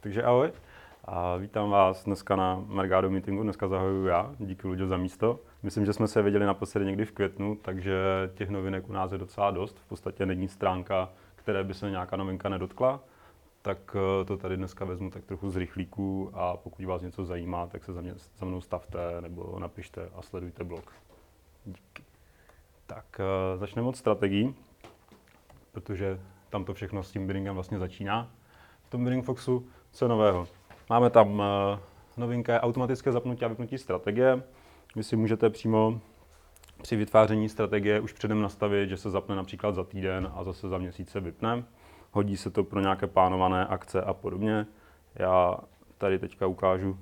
Takže ahoj. A vítám vás dneska na Mergado meetingu. Dneska zahajuju já. Díky Luďo za místo. Myslím, že jsme se viděli naposledy někdy v květnu, takže těch novinek u nás je docela dost. V podstatě není stránka, které by se nějaká novinka nedotkla. Tak eh, to tady dneska vezmu tak trochu z rychlíku a pokud vás něco zajímá, tak se za, mě, za mnou stavte nebo napište a sledujte blog. Díky. Tak eh, začneme od strategií, protože tam to všechno s tím biddingem vlastně začíná. V tom Bidding Foxu co nového? Máme tam eh, novinka automatické zapnutí a vypnutí strategie. Vy si můžete přímo při vytváření strategie už předem nastavit, že se zapne například za týden a zase za měsíc se vypne. Hodí se to pro nějaké plánované akce a podobně. Já tady teďka ukážu,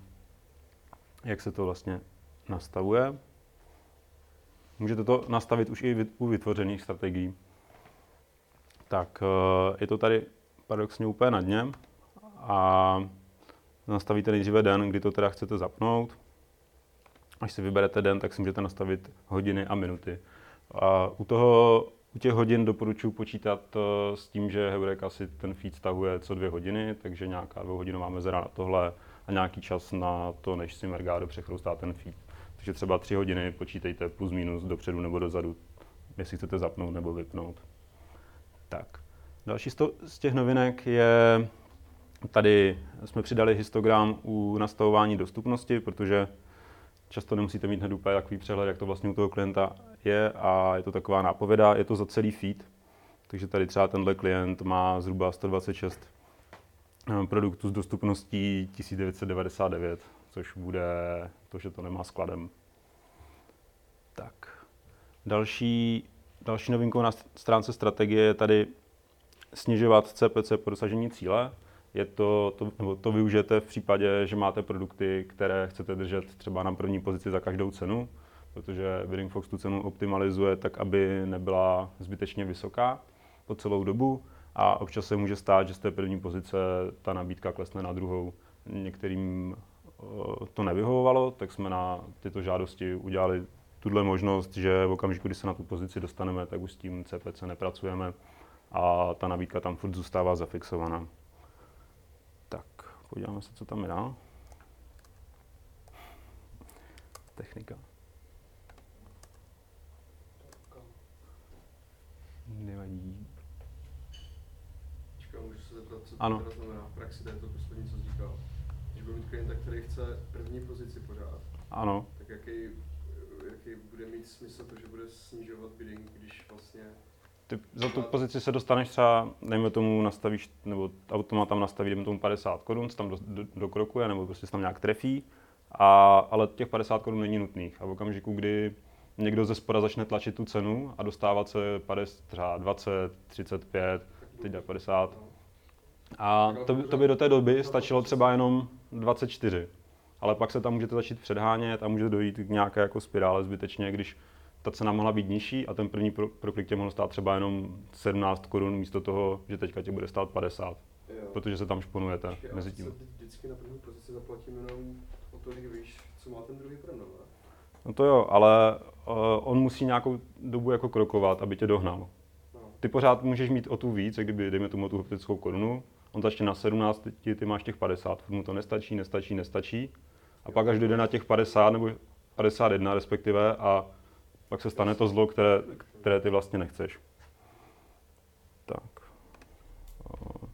jak se to vlastně nastavuje. Můžete to nastavit už i u vytvořených strategií. Tak eh, je to tady paradoxně úplně na dně a nastavíte nejdříve den, kdy to teda chcete zapnout. Až si vyberete den, tak si můžete nastavit hodiny a minuty. A u toho u těch hodin doporučuji počítat eh, s tím, že Heureka si ten feed stahuje co dvě hodiny, takže nějaká dvouhodinová mezera na tohle a nějaký čas na to, než si Mergado přechroustá ten feed. Takže třeba tři hodiny počítejte plus minus dopředu nebo dozadu, jestli chcete zapnout nebo vypnout. Tak. Další z těch novinek je, tady jsme přidali histogram u nastavování dostupnosti, protože často nemusíte mít hned úplně takový přehled, jak to vlastně u toho klienta je a je to taková nápověda, je to za celý feed, takže tady třeba tenhle klient má zhruba 126 eh, produktů s dostupností 1999, což bude to, že to nemá skladem. Tak. Další, další novinkou na stránce strategie je tady snižovat CPC po dosažení cíle. Je to, to, to využijete v případě, že máte produkty, které chcete držet třeba na první pozici za každou cenu, protože Bidding Fox tu cenu optimalizuje tak, aby nebyla zbytečně vysoká po celou dobu a občas se může stát, že z té první pozice ta nabídka klesne na druhou. Některým to nevyhovovalo, tak jsme na tyto žádosti udělali tuhle možnost, že v okamžiku, kdy se na tu pozici dostaneme, tak už s tím CPC nepracujeme a ta nabídka tam furt zůstává zafixovaná. Podíváme se, co tam je dál. Technika. Nevadí. Čekám, můžu se zeptat, co to Ano. teda znamená v praxi, to je to poslední, co říkal. Když budu mít klienta, který chce první pozici pořád, Ano, tak jaký, jaký bude mít smysl to, že bude snižovat bidding, když vlastně ty za tu pozici se dostaneš třeba, dejme tomu, nastavíš, nebo automat tam nastaví, dejme tomu 50 korun, tam do, do, dokrokuje, nebo prostě tam nějak trefí, a, ale těch 50 korun není nutných. A v okamžiku, kdy někdo ze spoda začne tlačit tu cenu a dostávat se 50, třeba 20, 35, teď jde 50, no, a to, by- to by do té doby stačilo třeba jenom 24. Ale pak se tam můžete začít předhánět a může dojít k nějaké jako spirále zbytečně, když ta cena mohla být nižší a ten první pro, proklik tě mohl stát třeba jenom 17 korun místo toho, že teďka tě bude stát 50, jo. protože se tam šponujete Počkej, mezi tím. vždycky na první pozici zaplatím jenom o tolik výš, co má ten druhý prodal, ne? No to jo, ale uh, on musí nějakou dobu jako krokovat, aby tě dohnal. No. Ty pořád můžeš mít o tu víc, jak kdyby, dejme tomu tu hypotetickou korunu, on začne na 17, ty, ty máš těch 50, furt mu to nestačí, nestačí, nestačí. A pak až dojde na těch 50 nebo 51 respektive a pak se stane to zlo, které, které ty vlastně nechceš. Tak. O.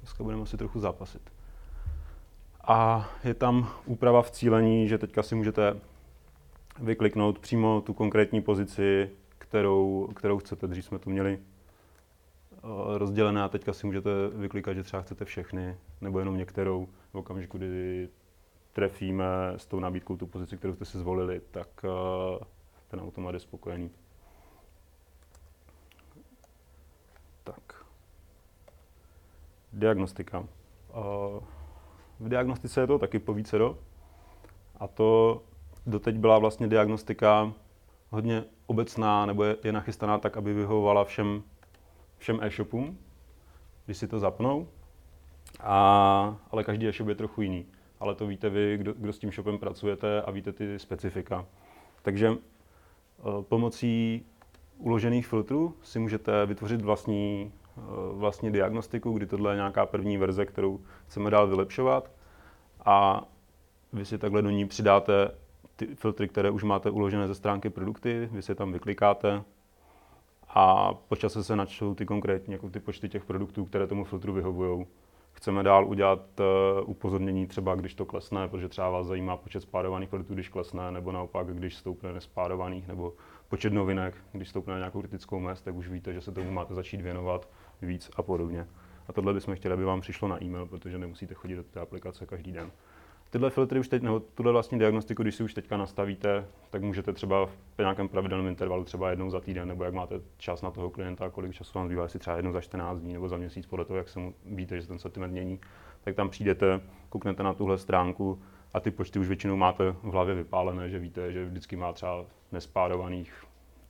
Dneska budeme asi trochu zápasit. A je tam úprava v cílení, že teďka si můžete vykliknout přímo tu konkrétní pozici, kterou, kterou chcete. Dřív jsme tu měli eh, rozdělené a teďka si můžete vyklikat, že třeba chcete všechny, nebo jenom některou. V okamžiku, kdy trefíme s tou nabídkou tu pozici, kterou jste si zvolili, tak eh, ten automat je spokojený. Tak. Diagnostika. Eh, V diagnostice je to taky po vícero. A to doteď byla vlastně diagnostika hodně obecná, nebo je, je nachystaná tak, aby vyhovovala všem, všem e-shopům, když si to zapnou. A, ale každý e-shop je trochu jiný. Ale to víte vy, kdo, kdo s tím shopem pracujete a víte ty specifika. Takže eh, pomocí uložených filtrů si můžete vytvořit vlastní vlastně diagnostiku, kdy tohle je nějaká první verze, kterou chceme dál vylepšovat a vy si takhle do ní přidáte ty filtry, které už máte uložené ze stránky produkty, vy si je tam vyklikáte a po čase se načtou ty konkrétní jako ty počty těch produktů, které tomu filtru vyhovují. Chceme dál udělat uh, upozornění třeba, když to klesne, protože třeba vás zajímá počet spárovaných produktů, když klesne, nebo naopak, když stoupne nespárovaných, nebo počet novinek, když stoupne na nějakou kritickou mest, tak už víte, že se tomu máte začít věnovat víc a podobně. A tohle bychom chtěli, aby vám přišlo na e-mail, protože nemusíte chodit do té aplikace každý den. Tyhle filtry už teď, nebo tuhle vlastní diagnostiku, když si už teďka nastavíte, tak můžete třeba v nějakém pravidelném intervalu, třeba jednou za týden, nebo jak máte čas na toho klienta, kolik času vám zbývá, jestli třeba jednou za 14 dní nebo za měsíc, podle toho, jak se mu víte, že ten sortiment mění, tak tam přijdete, kouknete na tuhle stránku a ty počty už většinou máte v hlavě vypálené, že víte, že vždycky má třeba nespárovaných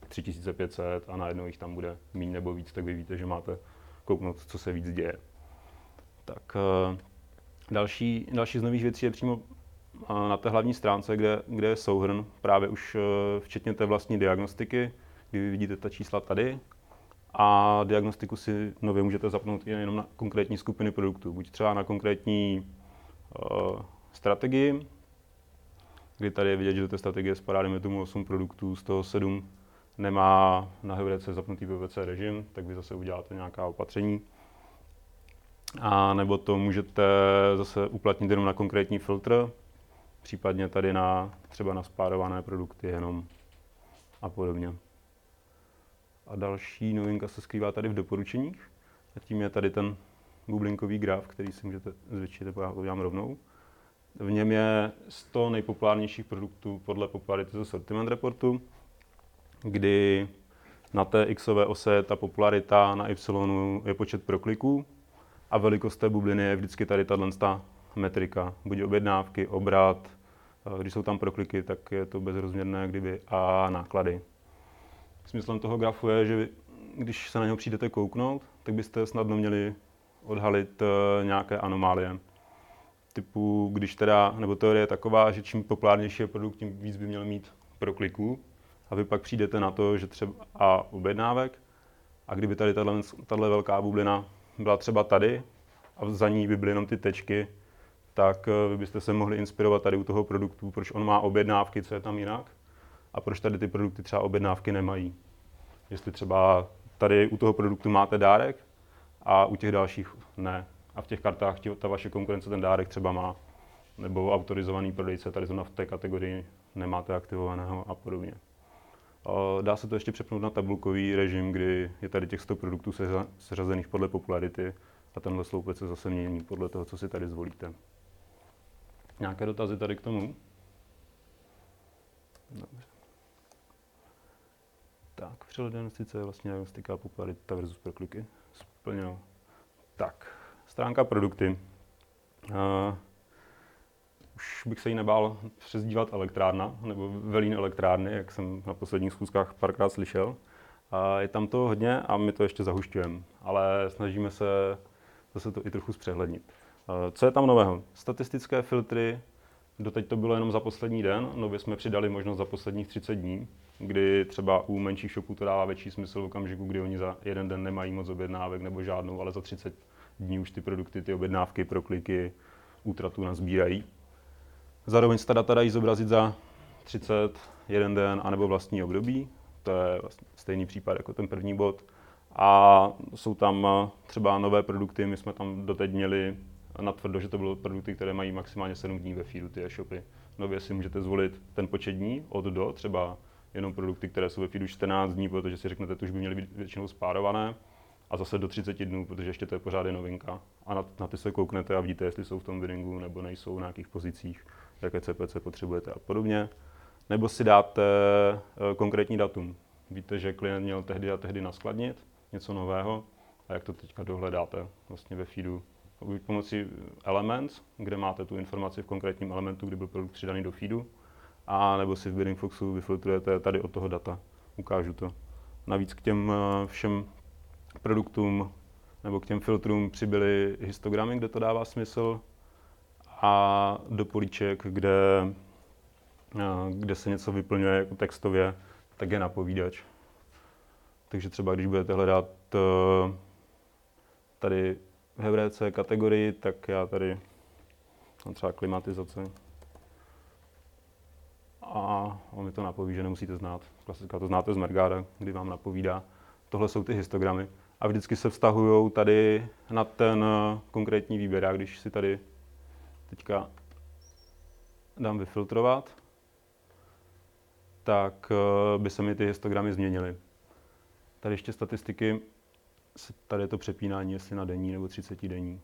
3500 a najednou jich tam bude méně nebo víc, tak vy víte, že máte kouknout, co se víc děje. Tak eh, další, další z nových věcí je přímo eh, na té hlavní stránce, kde, kde je souhrn právě už eh, včetně té vlastní diagnostiky, kdy vy vidíte ta čísla tady a diagnostiku si nově můžete zapnout jenom na konkrétní skupiny produktů, buď třeba na konkrétní uh, strategii, kdy tady je vidět, že do té strategie spadá, dejme tomu 8 produktů, z toho 7 nemá na HVDC zapnutý PVC režim, tak vy zase uděláte nějaká opatření. A nebo to můžete zase uplatnit jenom na konkrétní filtr, případně tady na třeba na spárované produkty jenom a podobně. A další novinka se skrývá tady v doporučeních. A tím je tady ten bublinkový graf, který si můžete zvětšit, nebo já ho udělám rovnou. V něm je 100 nejpopulárnějších produktů podle popularity ze sortiment reportu kdy na té xové ose je ta popularita, na y je počet prokliků a velikost té bubliny je vždycky tady tato metrika, buď objednávky, obrat, eh, když jsou tam prokliky, tak je to bezrozměrné kdyby a náklady. Smyslem toho grafu je, že vy, když se na něho přijdete kouknout, tak byste snadno měli odhalit eh, nějaké anomálie. Typu, když teda, nebo teorie je taková, že čím populárnější je produkt, tím víc by měl mít prokliků, a vy pak přijdete na to, že třeba a objednávek a kdyby tady tahle velká bublina byla třeba tady a za ní by byly jenom ty tečky, tak eh, vy byste se mohli inspirovat tady u toho produktu, proč on má objednávky, co je tam jinak a proč tady ty produkty třeba objednávky nemají. Jestli třeba tady u toho produktu máte dárek a u těch dalších ne. A v těch kartách ta vaše konkurence ten dárek třeba má. Nebo autorizovaný prodejce tady zrovna v té kategorii nemáte aktivovaného a podobně. Dá se to ještě přepnout na tabulkový režim, kdy je tady těch 100 produktů seřazených podle popularity a tenhle sloupec se zase mění podle toho, co si tady zvolíte. Nějaké dotazy tady k tomu? Dobře. Tak, přehlediagnostice je vlastně diagnostika popularita versus prokliky. Splněno. Tak, stránka produkty. Uh, už bych se jí nebál přezdívat elektrárna, nebo velín elektrárny, jak jsem na posledních schůzkách párkrát slyšel. A je tam to hodně a my to ještě zahušťujeme, ale snažíme se zase to i trochu zpřehlednit. Co je tam nového? Statistické filtry, doteď to bylo jenom za poslední den, nově jsme přidali možnost za posledních 30 dní, kdy třeba u menších shopů to dává větší smysl v okamžiku, kdy oni za jeden den nemají moc objednávek nebo žádnou, ale za 30 dní už ty produkty, ty objednávky, prokliky, útratu nazbírají. Zároveň se ta data dají zobrazit za 30, jeden den, anebo vlastní období. To je vlastně stejný případ jako ten první bod. A jsou tam eh, třeba nové produkty, my jsme tam doteď měli natvrdo, že to byly produkty, které mají maximálně 7 dní ve feedu, ty e-shopy. Nově si můžete zvolit ten počet dní od do, třeba jenom produkty, které jsou ve feedu 14 dní, protože si řeknete, že už by měly být většinou spárované, a zase do 30 dnů, protože ještě to je pořád je novinka. A na, na ty se kouknete a vidíte, jestli jsou v tom biddingu nebo nejsou v nějakých pozicích jaké CPC potřebujete a podobně. Nebo si dáte eh, konkrétní datum. Víte, že klient měl tehdy a tehdy naskladnit něco nového a jak to teďka dohledáte vlastně ve feedu. Buď pomocí Elements, kde máte tu informaci v konkrétním elementu, kdy byl produkt přidaný do feedu, a nebo si v Bidding Foxu vyfiltrujete tady od toho data. Ukážu to. Navíc k těm eh, všem produktům nebo k těm filtrům přibyly histogramy, kde to dává smysl, a do políček, kde, kde se něco vyplňuje jako textově, tak je napovídač. Takže třeba když budete hledat tady v Heuréce kategorii, tak já tady mám třeba klimatizace. A on mi to napoví, že nemusíte znát. Klasická to znáte z Mergáda, kdy vám napovídá. Tohle jsou ty histogramy. A vždycky se vztahují tady na ten eh, konkrétní výběr. Já když si tady teďka dám vyfiltrovat, tak eh, by se mi ty histogramy změnily. Tady ještě statistiky, tady je to přepínání, jestli na denní nebo 30 denní.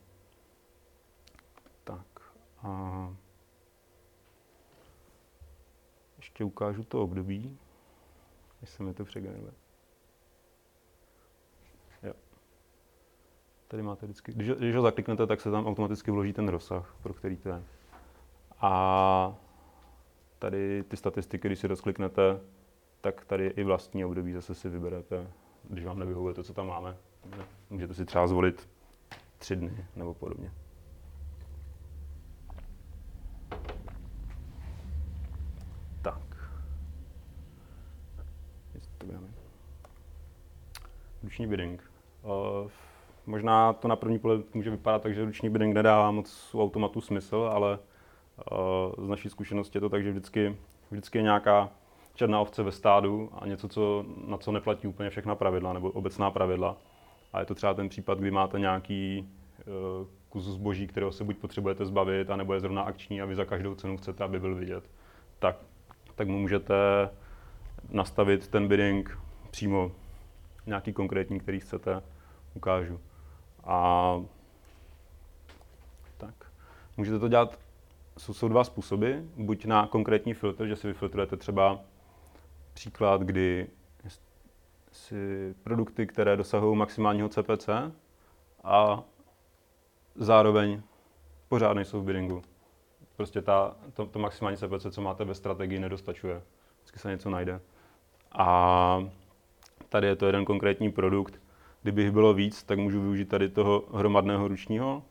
Tak a ještě ukážu to období, než se mi to přegeneruje. Tady máte vždycky, když, když ho zakliknete, tak se tam automaticky vloží ten rozsah, pro který to je. A tady ty statistiky, když si rozkliknete, tak tady i vlastní období, zase si vyberete, když vám nevyhovuje to, co tam máme. Můžete si třeba zvolit tři dny nebo podobně. Tak. Ruční bidding. Uh, možná to na první pohled může vypadat tak, že ruční bidding nedává moc u automatu smysl, ale uh, z naší zkušenosti je to tak, že vždycky, vždycky je nějaká černá ovce ve stádu a něco, co, na co neplatí úplně všechna pravidla nebo obecná pravidla. A je to třeba ten případ, kdy máte nějaký uh, kus zboží, kterého se buď potřebujete zbavit, anebo je zrovna akční a vy za každou cenu chcete, aby byl vidět. Tak, tak mu můžete nastavit ten bidding přímo nějaký konkrétní, který chcete, ukážu. A tak. Můžete to dělat, jsou, jsou dva způsoby. Buď na konkrétní filtr, že si vyfiltrujete třeba příklad, kdy si produkty, které dosahují maximálního CPC a zároveň pořád nejsou v biddingu. Prostě ta, to, to maximální CPC, co máte ve strategii, nedostačuje. Vždycky se něco najde. A tady je to jeden konkrétní produkt. Kdybych bylo víc, tak můžu využít tady toho hromadného ručního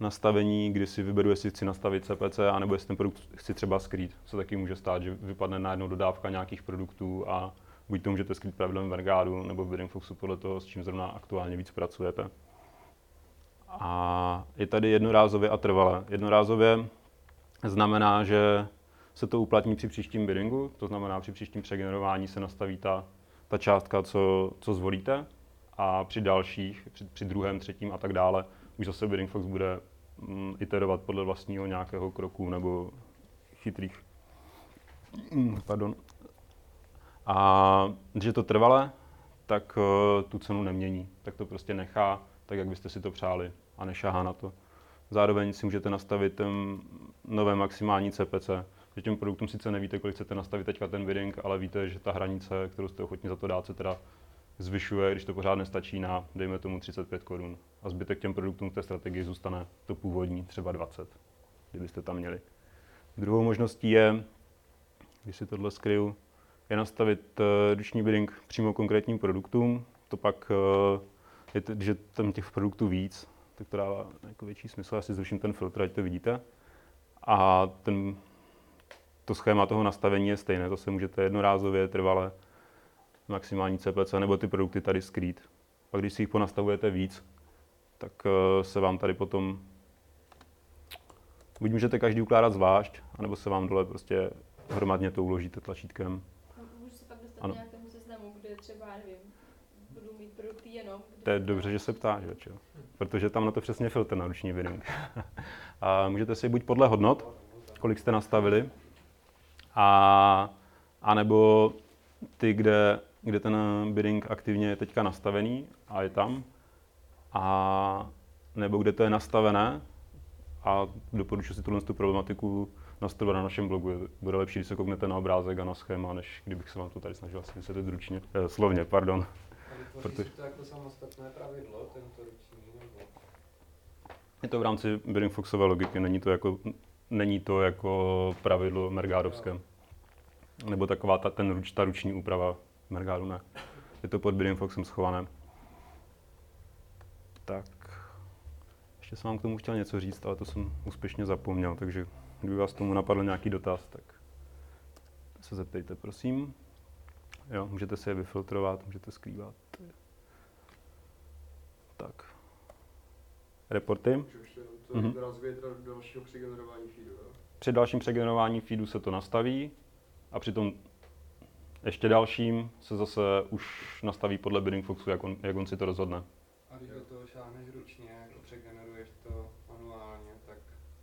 nastavení, kdy si vyberu, jestli chci nastavit CPC, anebo jestli ten produkt chci třeba skrýt. Co taky může stát, že vypadne najednou dodávka nějakých produktů a buď to můžete skrýt pravidlem Vergádu nebo v Bidding Foxu podle toho, s čím zrovna aktuálně víc pracujete. A je tady jednorázově a trvalé. Jednorázově znamená, že se to uplatní při příštím biddingu, to znamená při příštím přegenerování se nastaví ta, ta částka, co, co zvolíte a při dalších, při, při druhém, třetím a tak dále, už zase Bidding Fox bude mm, iterovat podle vlastního nějakého kroku nebo chytrých. Mm, pardon. A když je to trvalé, tak uh, tu cenu nemění. Tak to prostě nechá tak, jak byste si to přáli a nešahá na to. Zároveň si můžete nastavit ten nové maximální CPC, že těm produktům sice nevíte, kolik chcete nastavit teďka ten bidding, ale víte, že ta hranice, kterou jste ochotni za to dát, se teda zvyšuje, když to pořád nestačí na, dejme tomu, 35 korun. A zbytek těm produktům v té strategii zůstane to původní, třeba 20, kdybyste tam měli. Druhou možností je, když si tohle skryju, je nastavit ruční bidding přímo konkrétním produktům. To pak, uh, je t- je tam těch produktů víc, tak to dává jako větší smysl. Já si zruším ten filtr, ať to vidíte. A ten, to schéma toho nastavení je stejné. To se můžete jednorázově, trvale, maximální CPC, nebo ty produkty tady skrýt. Pak když si jich ponastavujete víc, tak uh, se vám tady potom buď můžete každý ukládat zvlášť, anebo se vám dole prostě hromadně to uložíte tlačítkem. Můžu se pak dostat ano. nějakému seznamu, kde třeba, nevím, budu mít produkty jenom. To je dobře, že se ptáš, čo? protože tam na to přesně filtr na ruční bidding. a můžete si buď podle hodnot, kolik jste nastavili, a, anebo ty, kde, kde ten bidding aktivně je teďka nastavený a je tam, a nebo kde to je nastavené, a doporučuji si tuhle tu problematiku nastavit na našem blogu. Bude lepší, když se kouknete na obrázek a na schéma, než kdybych se vám to tady snažil asi vysvětlit ručně, eh, slovně, pardon. Protože... to jako samostatné pravidlo, tento ruční, nebo? Je to v rámci Bidding Foxové logiky, není to jako, není to jako pravidlo mergádovské. Nebo taková ta, ten ta ruční úprava Mergádu ne. Je to pod Bidding Foxem schované. Tak. Ještě jsem vám k tomu chtěl něco říct, ale to jsem úspěšně zapomněl, takže kdyby vás tomu napadl nějaký dotaz, tak se zeptejte, prosím. Jo, můžete si je vyfiltrovat, můžete skrývat. Tak. reporty. Mhm. mm-hmm. Při dalším přegenerování feedu se to nastaví a při tom ještě dalším se zase už nastaví podle Bidding Foxu, jak on, jak on si to rozhodne. A když do toho šáhneš ručně, jako přegeneruješ to manuálně, tak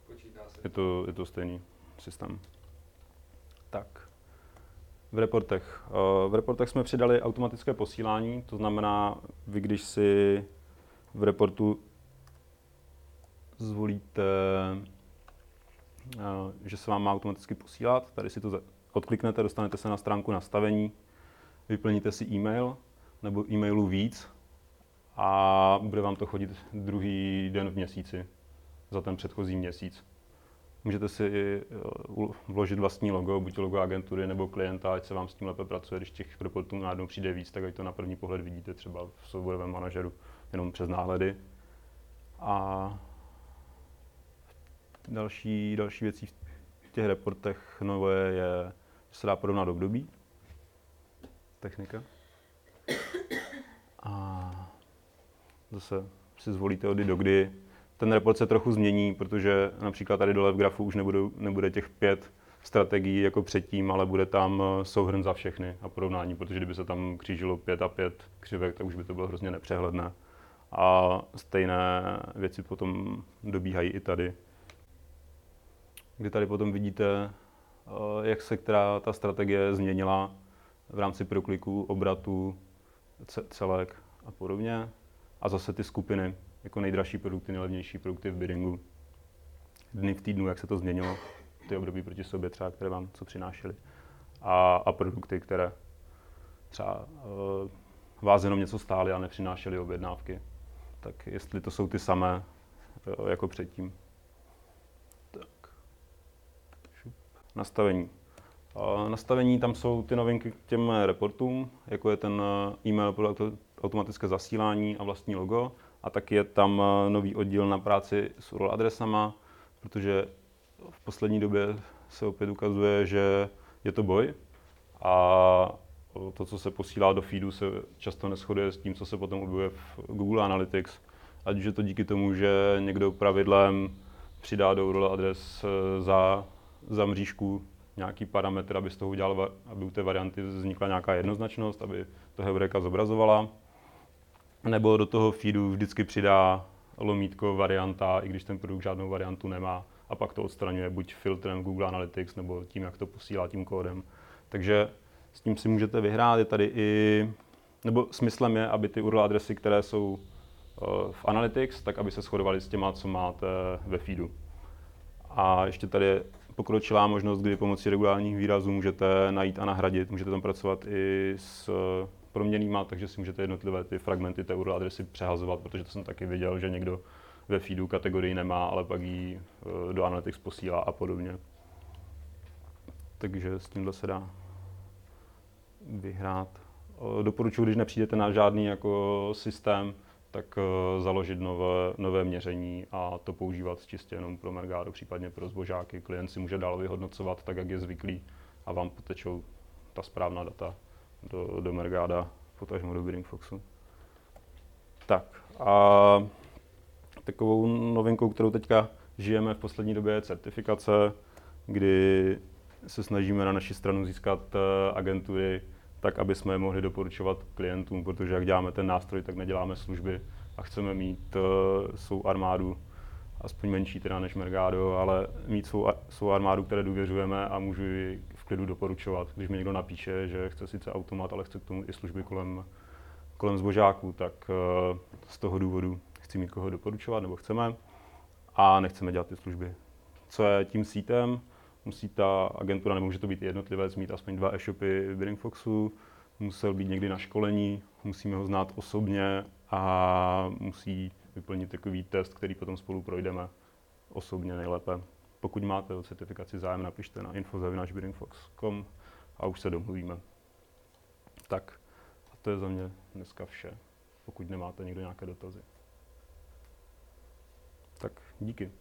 počítá se. Je to, je to stejný systém. Tak. V reportech. Eh, V reportech jsme přidali automatické posílání, to znamená, vy když si v reportu zvolíte, eh, že se vám má automaticky posílat, tady si to odkliknete, dostanete se na stránku nastavení, vyplníte si e-mail nebo e-mailů víc a bude vám to chodit druhý den v měsíci za ten předchozí měsíc. Můžete si eh, vložit vlastní logo, buď logo agentury nebo klienta, ať se vám s tím lépe pracuje, když těch reportů najednou přijde víc, tak ať to na první pohled vidíte třeba v souborovém manažeru, jenom přes náhledy. A další, další věcí v těch reportech nové je, že se dá porovnat období. Technika. A zase si zvolíte od do kdy, ten report se trochu změní, protože například tady dole v grafu už nebudou, nebude těch pět strategií jako předtím, ale bude tam eh, souhrn za všechny a porovnání, protože kdyby se tam křížilo pět a pět křivek, tak už by to bylo hrozně nepřehledné. A stejné věci potom dobíhají i tady. Kdy tady potom vidíte, jak se která ta strategie změnila v rámci prokliků, obratů, ce- celek a podobně. A zase ty skupiny, jako nejdražší produkty, nejlevnější produkty v biddingu. Dny v týdnu, jak se to změnilo, ty období proti sobě třeba, které vám co přinášely. A, a produkty, které třeba uh, vás jenom něco stály a nepřinášely objednávky. Tak jestli to jsou ty samé uh, jako předtím. Tak. Šup. Nastavení. Nastavení, tam jsou ty novinky k těm reportům, jako je ten eh, e-mail pro auto, automatické zasílání a vlastní logo. A taky je tam eh, nový oddíl na práci s URL adresama, protože v poslední době se opět ukazuje, že je to boj a to, co se posílá do feedu, se často neschoduje s tím, co se potom objevuje v Google Analytics. Ať už je to díky tomu, že někdo pravidlem přidá do URL adres eh, za, za mřížku nějaký parametr, aby z toho udělal, aby u té varianty vznikla nějaká jednoznačnost, aby to Heureka zobrazovala. Nebo do toho feedu vždycky přidá lomítko varianta, i když ten produkt žádnou variantu nemá. A pak to odstraňuje buď filtrem Google Analytics, nebo tím, jak to posílá tím kódem. Takže s tím si můžete vyhrát. Je tady i, nebo smyslem je, aby ty URL adresy, které jsou eh, v Analytics, tak aby se shodovaly s těma, co máte ve feedu. A ještě tady je pokročilá možnost, kdy pomocí regulárních výrazů můžete najít a nahradit. Můžete tam pracovat i s eh, proměnýma, takže si můžete jednotlivé ty fragmenty té URL adresy přehazovat, protože to jsem taky viděl, že někdo ve feedu kategorii nemá, ale pak ji eh, do Analytics posílá a podobně. Takže s tímhle se dá vyhrát. Eh, Doporučuji, když nepřijdete na žádný jako systém, tak eh, založit nové, nové měření a to používat čistě jenom pro Mergado, případně pro zbožáky. Klient si může dál vyhodnocovat tak, jak je zvyklý a vám potečou ta správná data do, do Mergáda, potažmo do Bidding Foxu. Tak a takovou novinkou, kterou teďka žijeme v poslední době, je certifikace, kdy se snažíme na naši stranu získat eh, agentury, tak aby jsme je mohli doporučovat klientům, protože jak děláme ten nástroj, tak neděláme služby a chceme mít uh, svou armádu, aspoň menší teda než Mergado, ale mít svou, svou armádu, které důvěřujeme a můžu ji v klidu doporučovat. Když mi někdo napíše, že chce sice automat, ale chce k tomu i služby kolem, kolem zbožáků, tak uh, z toho důvodu chci mít koho doporučovat, nebo chceme, a nechceme dělat ty služby. Co je tím sítem? Musí ta agentura, nebo může to být jednotlivec, mít aspoň dva e-shopy v Foxu, musel být někdy na školení, musíme ho znát osobně a musí vyplnit takový test, který potom spolu projdeme osobně nejlépe. Pokud máte o certifikaci zájem, napište na info.biddingfox.com a už se domluvíme. Tak, a to je za mě dneska vše, pokud nemáte někdo nějaké dotazy. Tak díky.